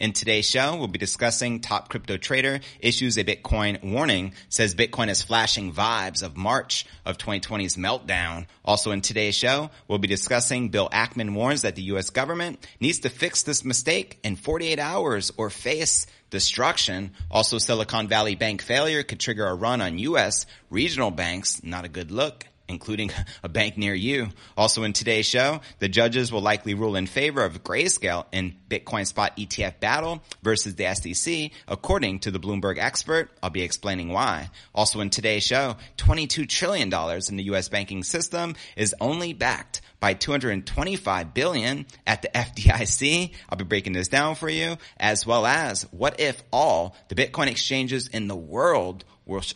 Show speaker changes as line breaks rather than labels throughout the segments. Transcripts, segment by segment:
In today's show, we'll be discussing top crypto trader issues a Bitcoin warning, says Bitcoin is flashing vibes of March of 2020's meltdown. Also in today's show, we'll be discussing Bill Ackman warns that the U.S. government needs to fix this mistake in 48 hours or face destruction. Also Silicon Valley Bank failure could trigger a run on U.S. regional banks. Not a good look including a bank near you. Also in today's show, the judges will likely rule in favor of Grayscale in Bitcoin spot ETF battle versus the SEC, according to the Bloomberg expert. I'll be explaining why. Also in today's show, $22 trillion in the U.S. banking system is only backed by 225 billion at the FDIC. I'll be breaking this down for you, as well as what if all the Bitcoin exchanges in the world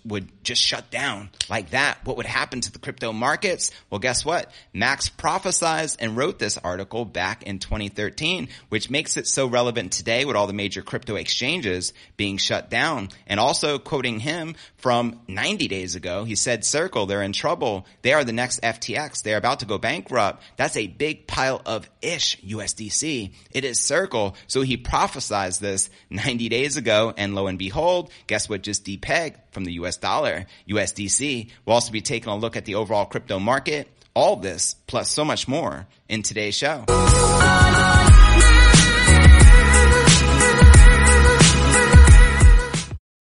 would just shut down like that. What would happen to the crypto markets? Well, guess what? Max prophesized and wrote this article back in 2013, which makes it so relevant today with all the major crypto exchanges being shut down. And also quoting him from 90 days ago, he said, Circle, they're in trouble. They are the next FTX. They're about to go bankrupt. That's a big pile of ish USDC. It is Circle. So he prophesized this 90 days ago. And lo and behold, guess what just depegged? From the US dollar, USDC. We'll also be taking a look at the overall crypto market. All this plus so much more in today's show.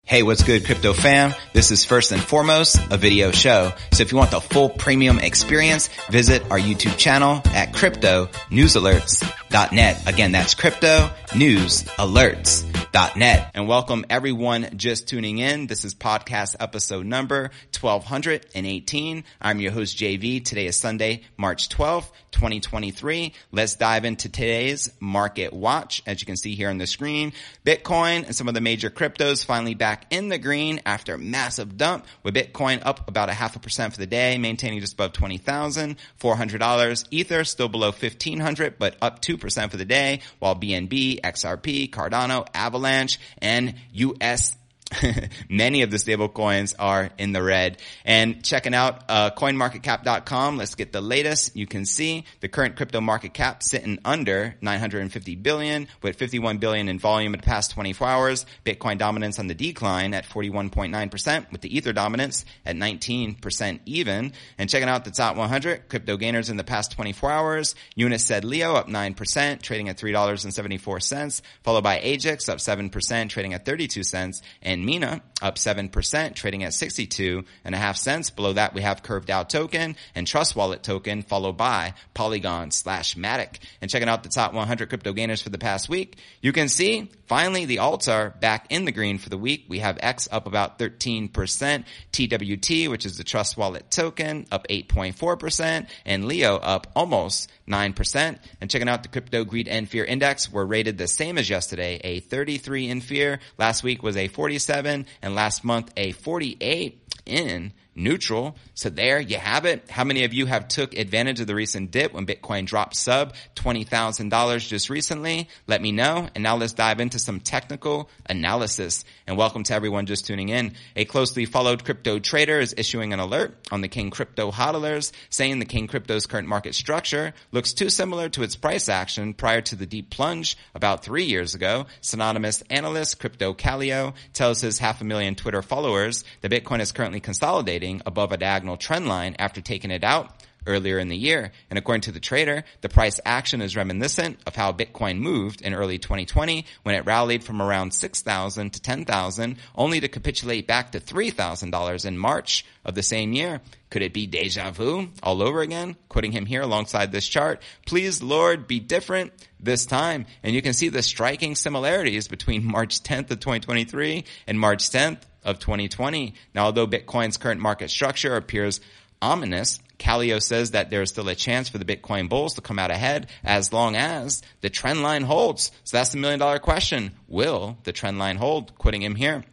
Hey, what's good crypto fam? This is first and foremost a video show. So if you want the full premium experience, visit our YouTube channel at crypto cryptonewsalerts.net. Again, that's crypto news alerts net. And welcome everyone just tuning in. This is podcast episode number 1218. I'm your host JV. Today is Sunday, March 12th, 2023. Let's dive into today's market watch. As you can see here on the screen, Bitcoin and some of the major cryptos finally back in the green after a massive dump with Bitcoin up about a half a percent for the day, maintaining just above $20,400. Ether still below 1500, but up 2% for the day, while BNB, XRP, Cardano, Avalanche, and US Many of the stable coins are in the red. And checking out uh, coinmarketcap.com, let's get the latest. You can see the current crypto market cap sitting under 950 billion with 51 billion in volume in the past 24 hours. Bitcoin dominance on the decline at 41.9% with the Ether dominance at 19% even. And checking out the top 100 crypto gainers in the past 24 hours. United Leo up 9%, trading at $3.74, followed by Ajax up 7%, trading at 32 cents, and Mina up 7%, trading at 62 and a half cents. Below that, we have Curve DAO token and Trust Wallet token, followed by Polygon slash Matic. And checking out the top 100 crypto gainers for the past week, you can see finally the alts are back in the green for the week. We have X up about 13%, TWT, which is the Trust Wallet token, up 8.4%, and Leo up almost 9%. And checking out the crypto greed and fear index, we're rated the same as yesterday, a 33 in fear. Last week was a 47 and last month a 48 in neutral. So there you have it. How many of you have took advantage of the recent dip when Bitcoin dropped sub $20,000 just recently? Let me know. And now let's dive into some technical analysis. And welcome to everyone just tuning in. A closely followed crypto trader is issuing an alert on the King Crypto hodlers saying the King Crypto's current market structure looks too similar to its price action prior to the deep plunge about three years ago. Synonymous analyst Crypto Kaleo tells his half a million Twitter followers that Bitcoin is currently consolidating above a diagonal trend line after taking it out earlier in the year. And according to the trader, the price action is reminiscent of how Bitcoin moved in early 2020 when it rallied from around 6,000 to 10,000 only to capitulate back to $3,000 in March of the same year. Could it be deja vu all over again? Quoting him here alongside this chart. Please, Lord, be different this time. And you can see the striking similarities between March 10th of 2023 and March 10th of 2020. Now, although Bitcoin's current market structure appears ominous, Kaleo says that there is still a chance for the Bitcoin bulls to come out ahead as long as the trend line holds. So that's the million dollar question. Will the trend line hold? Quoting him here.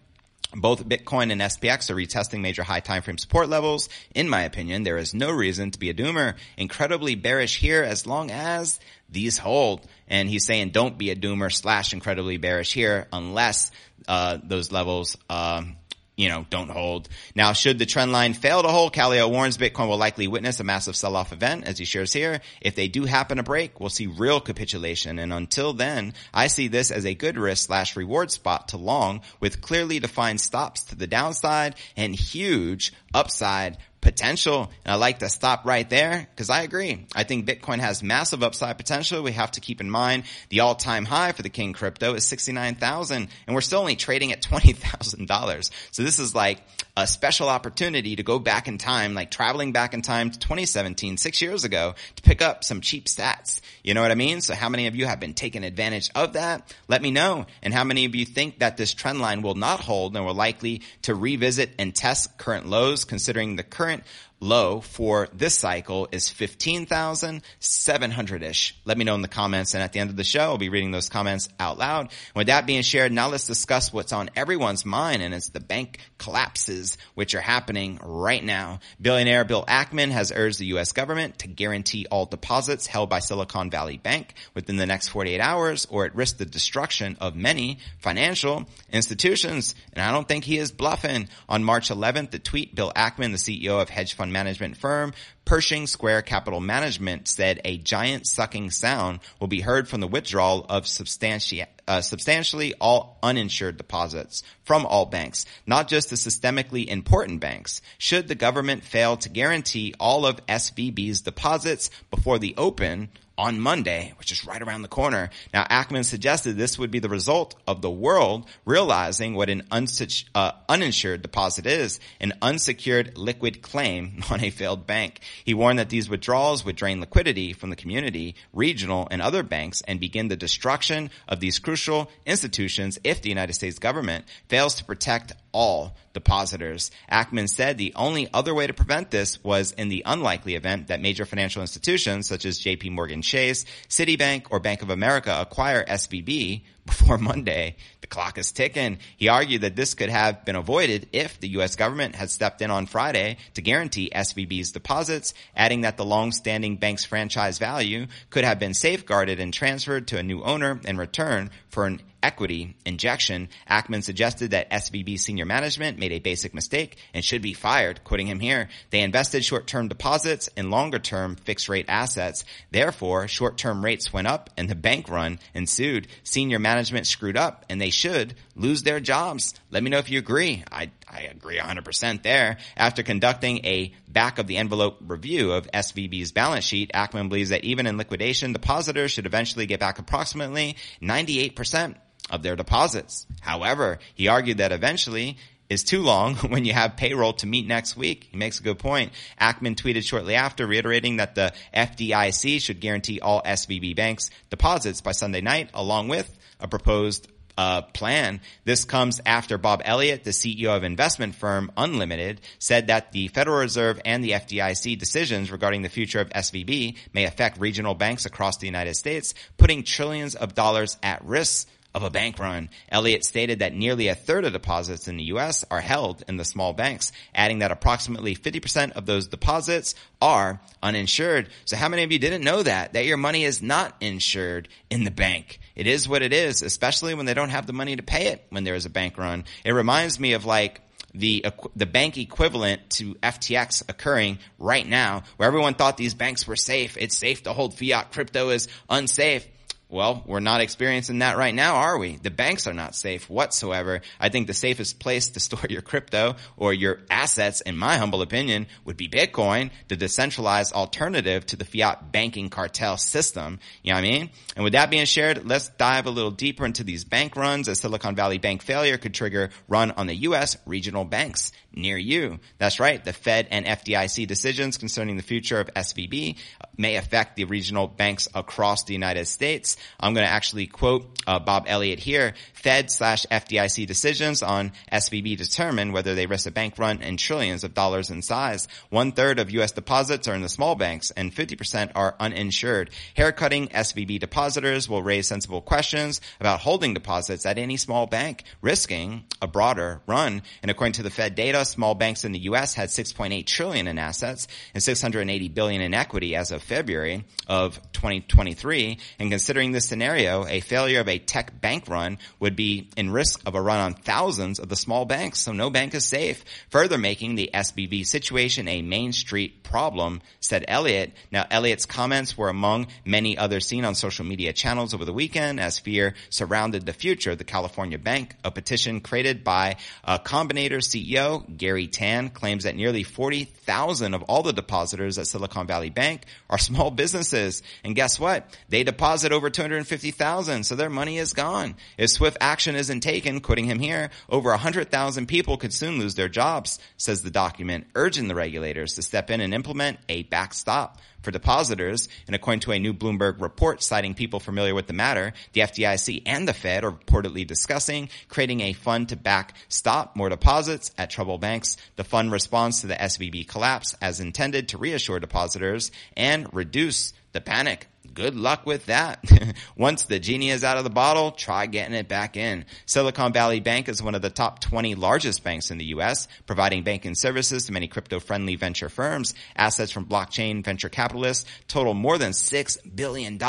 Both Bitcoin and SPX are retesting major high time frame support levels. In my opinion, there is no reason to be a doomer. Incredibly bearish here as long as these hold. And he's saying don't be a doomer slash incredibly bearish here unless uh, those levels um, you know, don't hold. Now, should the trend line fail to hold, Kaleo warns Bitcoin will likely witness a massive sell-off event, as he shares here. If they do happen to break, we'll see real capitulation. And until then, I see this as a good risk slash reward spot to long with clearly defined stops to the downside and huge upside potential. And I like to stop right there because I agree. I think Bitcoin has massive upside potential. We have to keep in mind the all-time high for the King crypto is 69,000 and we're still only trading at $20,000. So this is like a special opportunity to go back in time, like traveling back in time to 2017, six years ago to pick up some cheap stats. You know what I mean? So how many of you have been taking advantage of that? Let me know. And how many of you think that this trend line will not hold and we're likely to revisit and test current lows considering the current current low for this cycle is 15,700-ish. Let me know in the comments. And at the end of the show, I'll be reading those comments out loud. And with that being shared, now let's discuss what's on everyone's mind. And it's the bank collapses, which are happening right now. Billionaire Bill Ackman has urged the U.S. government to guarantee all deposits held by Silicon Valley Bank within the next 48 hours or at risk the destruction of many financial institutions. And I don't think he is bluffing. On March 11th, the tweet, Bill Ackman, the CEO of hedge fund management firm, Pershing Square Capital Management said a giant sucking sound will be heard from the withdrawal of substanti- uh, substantially all uninsured deposits from all banks, not just the systemically important banks. Should the government fail to guarantee all of SVB's deposits before the open on Monday, which is right around the corner. Now, Ackman suggested this would be the result of the world realizing what an uh, uninsured deposit is, an unsecured liquid claim on a failed bank. He warned that these withdrawals would drain liquidity from the community, regional, and other banks and begin the destruction of these crucial institutions if the United States government fails to protect all depositors. Ackman said the only other way to prevent this was in the unlikely event that major financial institutions such as JP Morgan Chase, Citibank, or Bank of America acquire SVB before Monday. The clock is ticking. He argued that this could have been avoided if the U.S. government had stepped in on Friday to guarantee SVB's deposits, adding that the long-standing bank's franchise value could have been safeguarded and transferred to a new owner in return for an equity injection. Ackman suggested that SVB senior management made a basic mistake and should be fired, quoting him here. They invested short-term deposits in longer-term fixed-rate assets. Therefore, short-term rates went up and the bank run ensued. Senior management screwed up and they should lose their jobs. Let me know if you agree. I, I agree 100% there. After conducting a back of the envelope review of SVB's balance sheet, Ackman believes that even in liquidation, depositors should eventually get back approximately 98% of their deposits. However, he argued that eventually is too long when you have payroll to meet next week. He makes a good point. Ackman tweeted shortly after reiterating that the FDIC should guarantee all SVB banks deposits by Sunday night along with a proposed uh, plan. This comes after Bob Elliott, the CEO of investment firm Unlimited, said that the Federal Reserve and the FDIC decisions regarding the future of SVB may affect regional banks across the United States, putting trillions of dollars at risk of a bank run. Elliott stated that nearly a third of deposits in the U.S. are held in the small banks, adding that approximately 50% of those deposits are uninsured. So how many of you didn't know that? That your money is not insured in the bank. It is what it is, especially when they don't have the money to pay it when there is a bank run. It reminds me of like, the the bank equivalent to FTX occurring right now, where everyone thought these banks were safe. It's safe to hold fiat. Crypto is unsafe. Well, we're not experiencing that right now, are we? The banks are not safe whatsoever. I think the safest place to store your crypto or your assets, in my humble opinion, would be Bitcoin, the decentralized alternative to the fiat banking cartel system. You know what I mean? And with that being shared, let's dive a little deeper into these bank runs as Silicon Valley Bank failure could trigger run on the U.S. regional banks near you. That's right. The Fed and FDIC decisions concerning the future of SVB may affect the regional banks across the United States. I'm going to actually quote uh, Bob Elliott here. Fed slash FDIC decisions on SVB determine whether they risk a bank run in trillions of dollars in size. One third of U.S. deposits are in the small banks and 50% are uninsured. Haircutting SVB depositors will raise sensible questions about holding deposits at any small bank, risking a broader run. And according to the Fed data, small banks in the U.S. had 6.8 trillion in assets and 680 billion in equity as of February of 2023. And considering this scenario, a failure of a tech bank run would be in risk of a run on thousands of the small banks. So no bank is safe. Further making the SVB situation a Main Street problem, said Elliott. Now, Elliott's comments were among many others seen on social media channels over the weekend as fear surrounded the future of the California bank. A petition created by Y Combinator CEO, Garry Tan, claims that nearly 40,000 of all the depositors at Silicon Valley Bank are small businesses. And guess what? They deposit over 250,000, so their money is gone. If swift action isn't taken, quoting him here, over 100,000 people could soon lose their jobs, says the document, urging the regulators to step in and implement a backstop for depositors. And according to a new Bloomberg report citing people familiar with the matter, the FDIC and the Fed are reportedly discussing creating a fund to backstop more deposits at troubled banks. The fund responds to the SVB collapse as intended to reassure depositors and reduce the panic good luck with that. Once the genie is out of the bottle, try getting it back in. Silicon Valley Bank is one of the top 20 largest banks in the U.S., providing banking services to many crypto-friendly venture firms. Assets from blockchain venture capitalists total more than $6 billion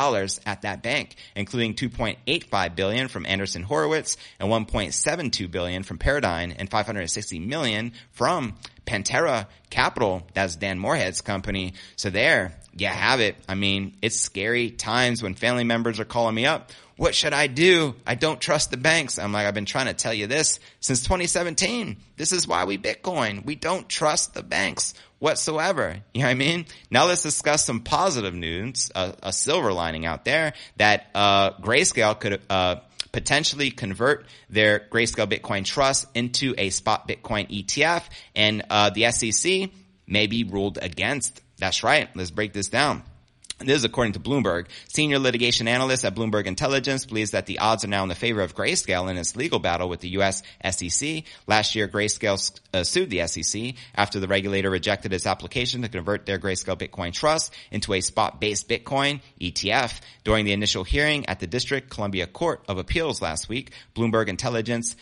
at that bank, including 2.85 billion from Andreessen Horowitz and 1.72 billion from Paradigm and 560 million from Pantera Capital, that's Dan Morehead's company. So there, you have it. I mean, it's scary times when family members are calling me up. What should I do? I don't trust the banks. I'm like, I've been trying to tell you this since 2017. This is why we Bitcoin. We don't trust the banks whatsoever. You know what I mean? Now let's discuss some positive news, a, a silver lining out there that, uh, Grayscale could, uh, potentially convert their Grayscale Bitcoin Trust into a spot Bitcoin ETF, and uh, the SEC may be ruled against. That's right. Let's break this down. This is according to Bloomberg. Senior litigation analyst at Bloomberg Intelligence believes that the odds are now in the favor of Grayscale in its legal battle with the U.S. SEC. Last year, Grayscale uh, sued the SEC after the regulator rejected its application to convert their Grayscale Bitcoin Trust into a spot-based Bitcoin ETF. During the initial hearing at the District Columbia Court of Appeals last week, Bloomberg Intelligence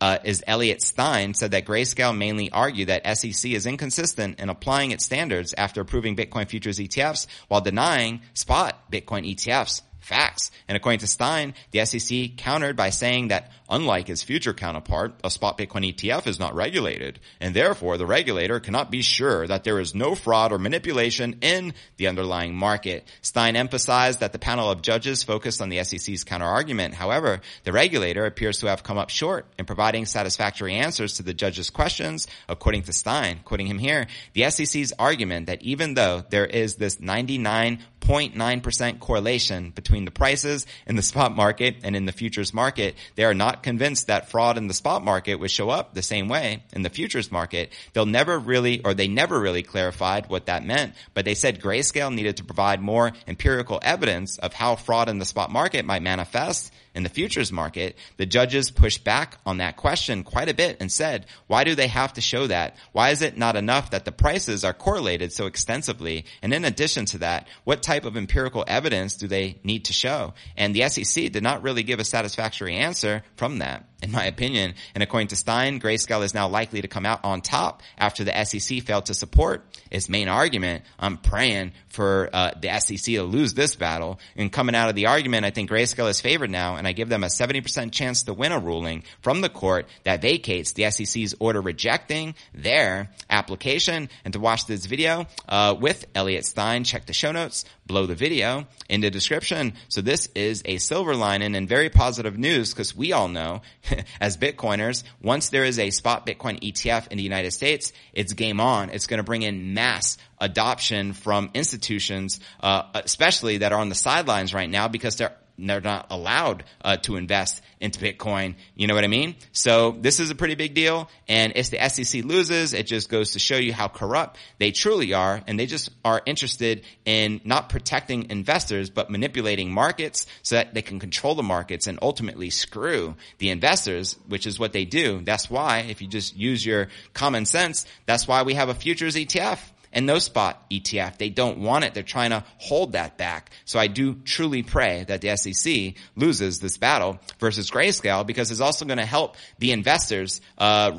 uh, is Elliott Stein said that Grayscale mainly argued that SEC is inconsistent in applying its standards after approving Bitcoin futures ETFs while denying spot Bitcoin ETFs. Facts. And according to Stein, the SEC countered by saying that unlike its future counterpart, a spot Bitcoin ETF is not regulated, and therefore the regulator cannot be sure that there is no fraud or manipulation in the underlying market. Stein emphasized that the panel of judges focused on the SEC's counterargument. However, the regulator appears to have come up short in providing satisfactory answers to the judge's questions, according to Stein. Quoting him here, the SEC's argument that even though there is this 99 0.9% correlation between the prices in the spot market and in the futures market. They are not convinced that fraud in the spot market would show up the same way in the futures market. They'll never really, or they never really clarified what that meant, but they said Grayscale needed to provide more empirical evidence of how fraud in the spot market might manifest in the futures market, the judges pushed back on that question quite a bit and said, why do they have to show that? Why is it not enough that the prices are correlated so extensively? And in addition to that, what type of empirical evidence do they need to show? And the SEC did not really give a satisfactory answer from that in my opinion. And according to Stein, Grayscale is now likely to come out on top after the SEC failed to support its main argument. I'm praying for uh, the SEC to lose this battle. And coming out of the argument, I think Grayscale is favored now, and I give them a 70% chance to win a ruling from the court that vacates the SEC's order rejecting their application. And to watch this video uh, with Elliott Stein, check the show notes below the video in the description. So this is a silver lining and very positive news because we all know as Bitcoiners, once there is a spot Bitcoin ETF in the United States, it's game on. It's going to bring in mass adoption from institutions, uh, especially that are on the sidelines right now because they're they're not allowed uh, to invest into Bitcoin. You know what I mean? So this is a pretty big deal. And if the SEC loses, it just goes to show you how corrupt they truly are. And they just are interested in not protecting investors, but manipulating markets so that they can control the markets and ultimately screw the investors, which is what they do. That's why if you just use your common sense, that's why we have a futures ETF and no spot ETF. They don't want it. They're trying to hold that back. So I do truly pray that the SEC loses this battle versus Grayscale because it's also going to help the investors uh,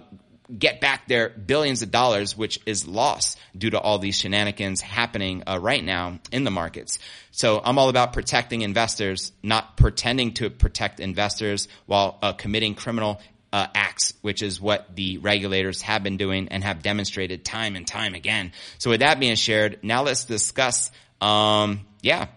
get back their billions of dollars, which is lost due to all these shenanigans happening uh, right now in the markets. So I'm all about protecting investors, not pretending to protect investors while uh, committing criminal uh, acts, which is what the regulators have been doing and have demonstrated time and time again. So with that being shared, now let's discuss, um, yeah,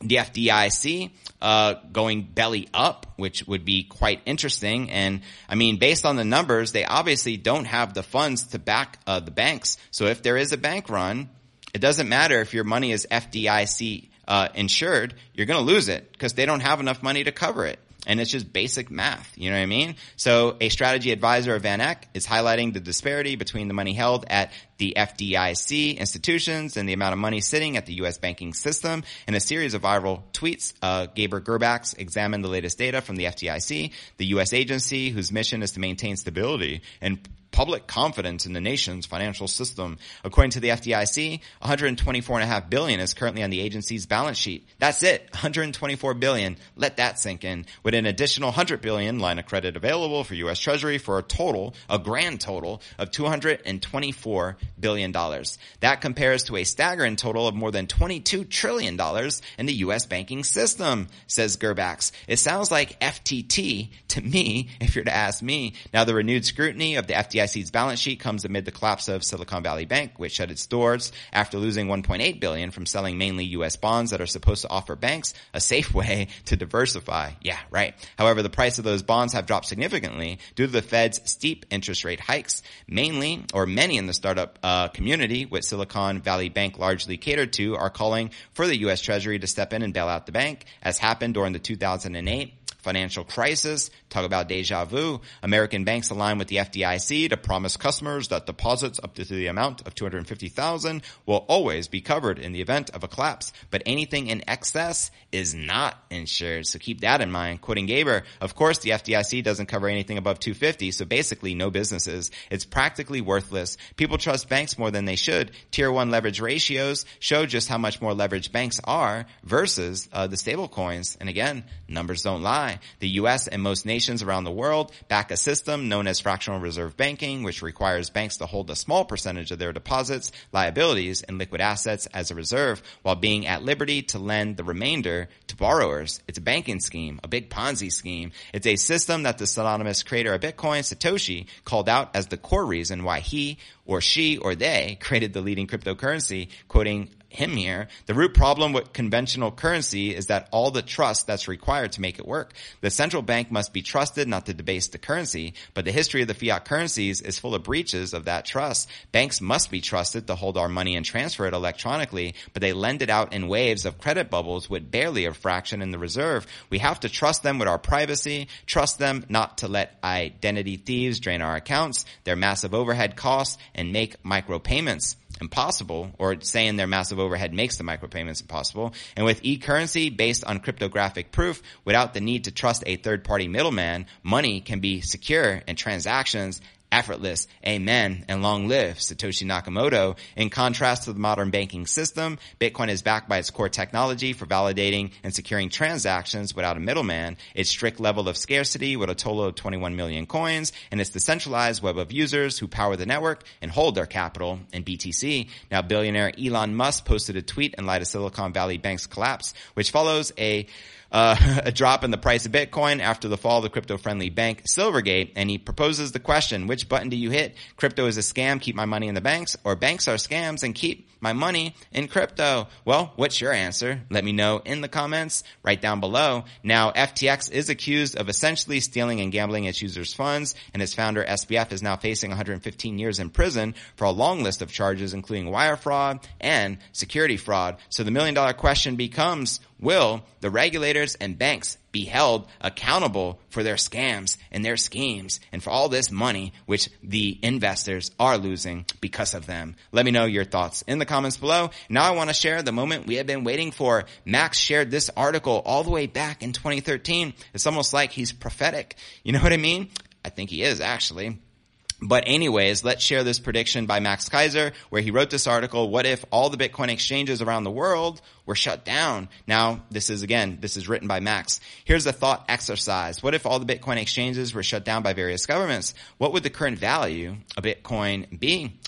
the FDIC uh, going belly up, which would be quite interesting. And I mean, based on the numbers, they obviously don't have the funds to back uh, the banks. So if there is a bank run, it doesn't matter if your money is FDIC uh, insured, you're going to lose it because they don't have enough money to cover it. And it's just basic math. You know what I mean? So a strategy advisor of Van Eck is highlighting the disparity between the money held at the FDIC institutions and the amount of money sitting at the U.S. banking system. In a series of viral tweets, uh, Gabor Gurbacs examined the latest data from the FDIC, the U.S. agency whose mission is to maintain stability and public confidence in the nation's financial system. According to the FDIC, 124.5 billion is currently on the agency's balance sheet. That's it. 124 billion. Let that sink in. With an additional 100 billion line of credit available for U.S. Treasury for a total, a grand total of 224 billion dollars. That compares to a staggering total of more than 22 trillion dollars in the U.S. banking system, says Gurbacs. It sounds like FTT to me, if you're to ask me. Now the renewed scrutiny of the FDIC's balance sheet comes amid the collapse of Silicon Valley Bank, which shut its doors after losing 1.8 billion from selling mainly U.S. bonds that are supposed to offer banks a safe way to diversify. Yeah, right. However, the price of those bonds have dropped significantly due to the Fed's steep interest rate hikes. Mainly, or many in the startup uh, community, which Silicon Valley Bank largely catered to, are calling for the U.S. Treasury to step in and bail out the bank, as happened during the 2008 financial crisis. Talk about deja vu. American banks align with the FDIC to promise customers that deposits up to the amount of 250,000 will always be covered in the event of a collapse, but anything in excess is not insured. So keep that in mind. Quoting Gabor, of course the FDIC doesn't cover anything above 250, so basically no businesses. It's practically worthless. People trust banks more than they should. Tier 1 leverage ratios show just how much more leveraged banks are versus uh, the stable coins. And again, numbers don't lie. The U.S. and most nations around the world back a system known as fractional reserve banking, which requires banks to hold a small percentage of their deposits, liabilities, and liquid assets as a reserve while being at liberty to lend the remainder to borrowers. It's a banking scheme, a big Ponzi scheme. It's a system that the pseudonymous creator of Bitcoin, Satoshi, called out as the core reason why he or she or they created the leading cryptocurrency, quoting him here. The root problem with conventional currency is that all the trust that's required to make it work. The central bank must be trusted not to debase the currency, but the history of the fiat currencies is full of breaches of that trust. Banks must be trusted to hold our money and transfer it electronically, but they lend it out in waves of credit bubbles with barely a fraction in the reserve. We have to trust them with our privacy, trust them not to let identity thieves drain our accounts, their massive overhead costs, and make micropayments impossible or saying their massive overhead makes the micropayments impossible. And with e-currency based on cryptographic proof without the need to trust a third party middleman, money can be secure and transactions effortless. Amen. And long live Satoshi Nakamoto. In contrast to the modern banking system, Bitcoin is backed by its core technology for validating and securing transactions without a middleman, its strict level of scarcity with a total of 21 million coins, and its decentralized web of users who power the network and hold their capital in BTC. Now, billionaire Elon Musk posted a tweet in light of Silicon Valley Bank's collapse, which follows a uh, a drop in the price of Bitcoin after the fall of the crypto-friendly bank Silvergate, and he proposes the question, which button do you hit? Crypto is a scam, keep my money in the banks, or banks are scams and keep my money in crypto? Well, what's your answer? Let me know in the comments right down below. Now, FTX is accused of essentially stealing and gambling its users' funds, and its founder, SBF, is now facing 115 years in prison for a long list of charges, including wire fraud and security fraud. So the million dollar question becomes, will the regulators and banks be held accountable for their scams and their schemes and for all this money which the investors are losing because of them. Let me know your thoughts in the comments below. Now I want to share the moment we have been waiting for. Max shared this article all the way back in 2013. It's almost like he's prophetic. You know what I mean? I think he is actually. But anyways, let's share this prediction by Max Keiser, where he wrote this article, what if all the Bitcoin exchanges around the world were shut down? Now, this is again, this is written by Max. Here's a thought exercise. What if all the Bitcoin exchanges were shut down by various governments? What would the current value of Bitcoin be?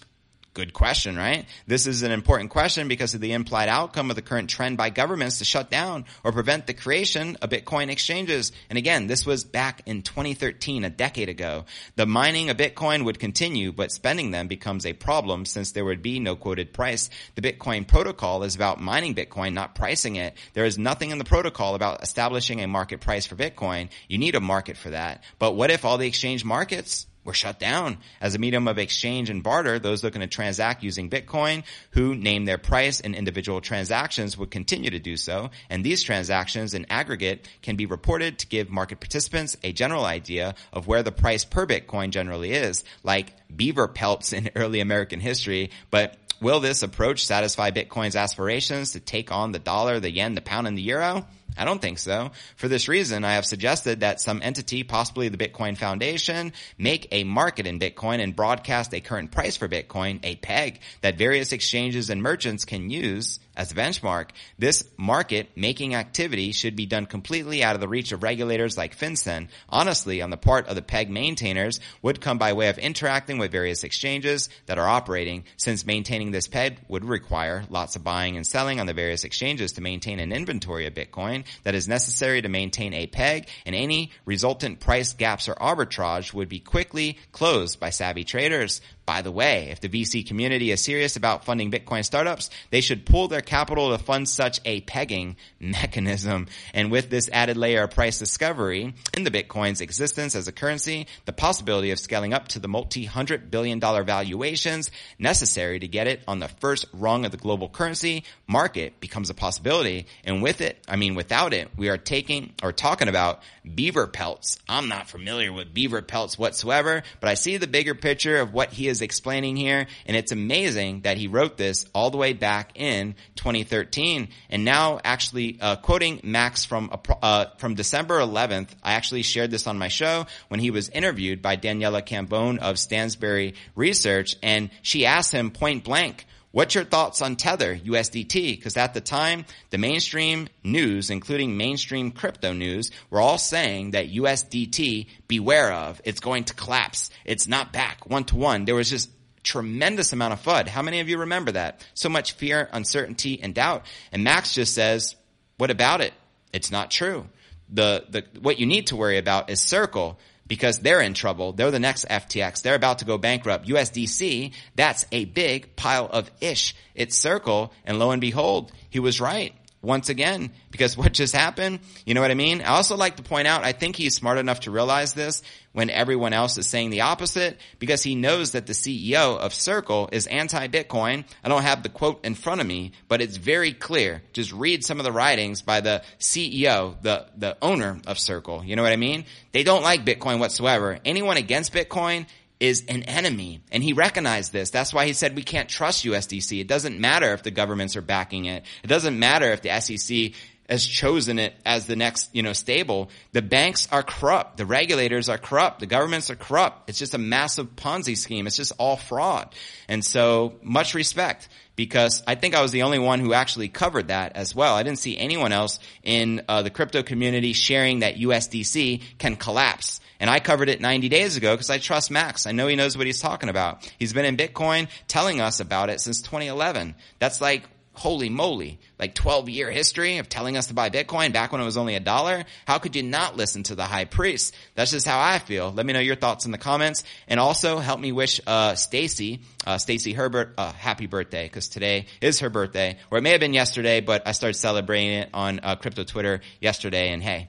Good question, right? This is an important question because of the implied outcome of the current trend by governments to shut down or prevent the creation of Bitcoin exchanges. And again, this was back in 2013, a decade ago. The mining of Bitcoin would continue, but spending them becomes a problem since there would be no quoted price. The Bitcoin protocol is about mining Bitcoin, not pricing it. There is nothing in the protocol about establishing a market price for Bitcoin. You need a market for that. But what if all the exchange markets were shut down as a medium of exchange and barter. Those looking to transact using Bitcoin who name their price in individual transactions would continue to do so. And these transactions in aggregate can be reported to give market participants a general idea of where the price per Bitcoin generally is, like beaver pelts in early American history. But will this approach satisfy Bitcoin's aspirations to take on the dollar, the yen, the pound, and the euro? I don't think so. For this reason, I have suggested that some entity, possibly the Bitcoin Foundation, make a market in Bitcoin and broadcast a current price for Bitcoin, a peg that various exchanges and merchants can use as a benchmark. This market making activity should be done completely out of the reach of regulators like FinCEN. Honestly, on the part of the peg maintainers would come by way of interacting with various exchanges that are operating since maintaining this peg would require lots of buying and selling on the various exchanges to maintain an inventory of Bitcoin that is necessary to maintain a peg and any resultant price gaps or arbitrage would be quickly closed by savvy traders. By the way, if the VC community is serious about funding Bitcoin startups, they should pool their capital to fund such a pegging mechanism. And with this added layer of price discovery in the Bitcoin's existence as a currency, the possibility of scaling up to the multi-hundred billion dollar valuations necessary to get it on the first rung of the global currency market becomes a possibility. And with it, I mean without it, we are taking or talking about beaver pelts. I'm not familiar with beaver pelts whatsoever, but I see the bigger picture of what he is explaining here. And it's amazing that he wrote this all the way back in 2013. And now actually, uh, quoting Max from, uh, from December 11th, I actually shared this on my show when he was interviewed by Daniela Cambone of Stansberry Research. And she asked him point blank, What's your thoughts on Tether USDT? Because at the time, the mainstream news, including mainstream crypto news, were all saying that USDT, beware of, it's going to collapse. It's not back one to one. There was just tremendous amount of FUD. How many of you remember that? So much fear, uncertainty, and doubt. And Max just says, what about it? It's not true. The, the, what you need to worry about is Circle because they're in trouble. They're the next FTX. They're about to go bankrupt. USDC, that's a big pile of ish. It's Circle, and lo and behold, he was right once again because what just happened, you know what I mean? I also like to point out, I think he's smart enough to realize this when everyone else is saying the opposite because he knows that the CEO of Circle is anti-Bitcoin. I don't have the quote in front of me, but it's very clear. Just read some of the writings by the CEO, the, the owner of Circle. You know what I mean? They don't like Bitcoin whatsoever. Anyone against Bitcoin is an enemy. And he recognized this. That's why he said we can't trust USDC. It doesn't matter if the governments are backing it. It doesn't matter if the SEC has chosen it as the next, you know, stable. The banks are corrupt. The regulators are corrupt. The governments are corrupt. It's just a massive Ponzi scheme. It's just all fraud. And so much respect because I think I was the only one who actually covered that as well. I didn't see anyone else in uh, the crypto community sharing that USDC can collapse. And I covered it 90 days ago because I trust Max. I know he knows what he's talking about. He's been in Bitcoin telling us about it since 2011. That's like, holy moly, like 12 year history of telling us to buy Bitcoin back when it was only a dollar. How could you not listen to the high priest? That's just how I feel. Let me know your thoughts in the comments and also help me wish, uh, Stacy, uh, Stacy Herbert, uh, happy birthday because today is her birthday or it may have been yesterday, but I started celebrating it on, uh, crypto Twitter yesterday and hey,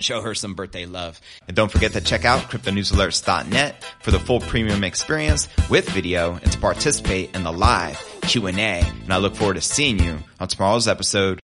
show her some birthday love. And don't forget to check out cryptonewsalerts.net for the full premium experience with video and to participate in the live Q&A. And I look forward to seeing you on tomorrow's episode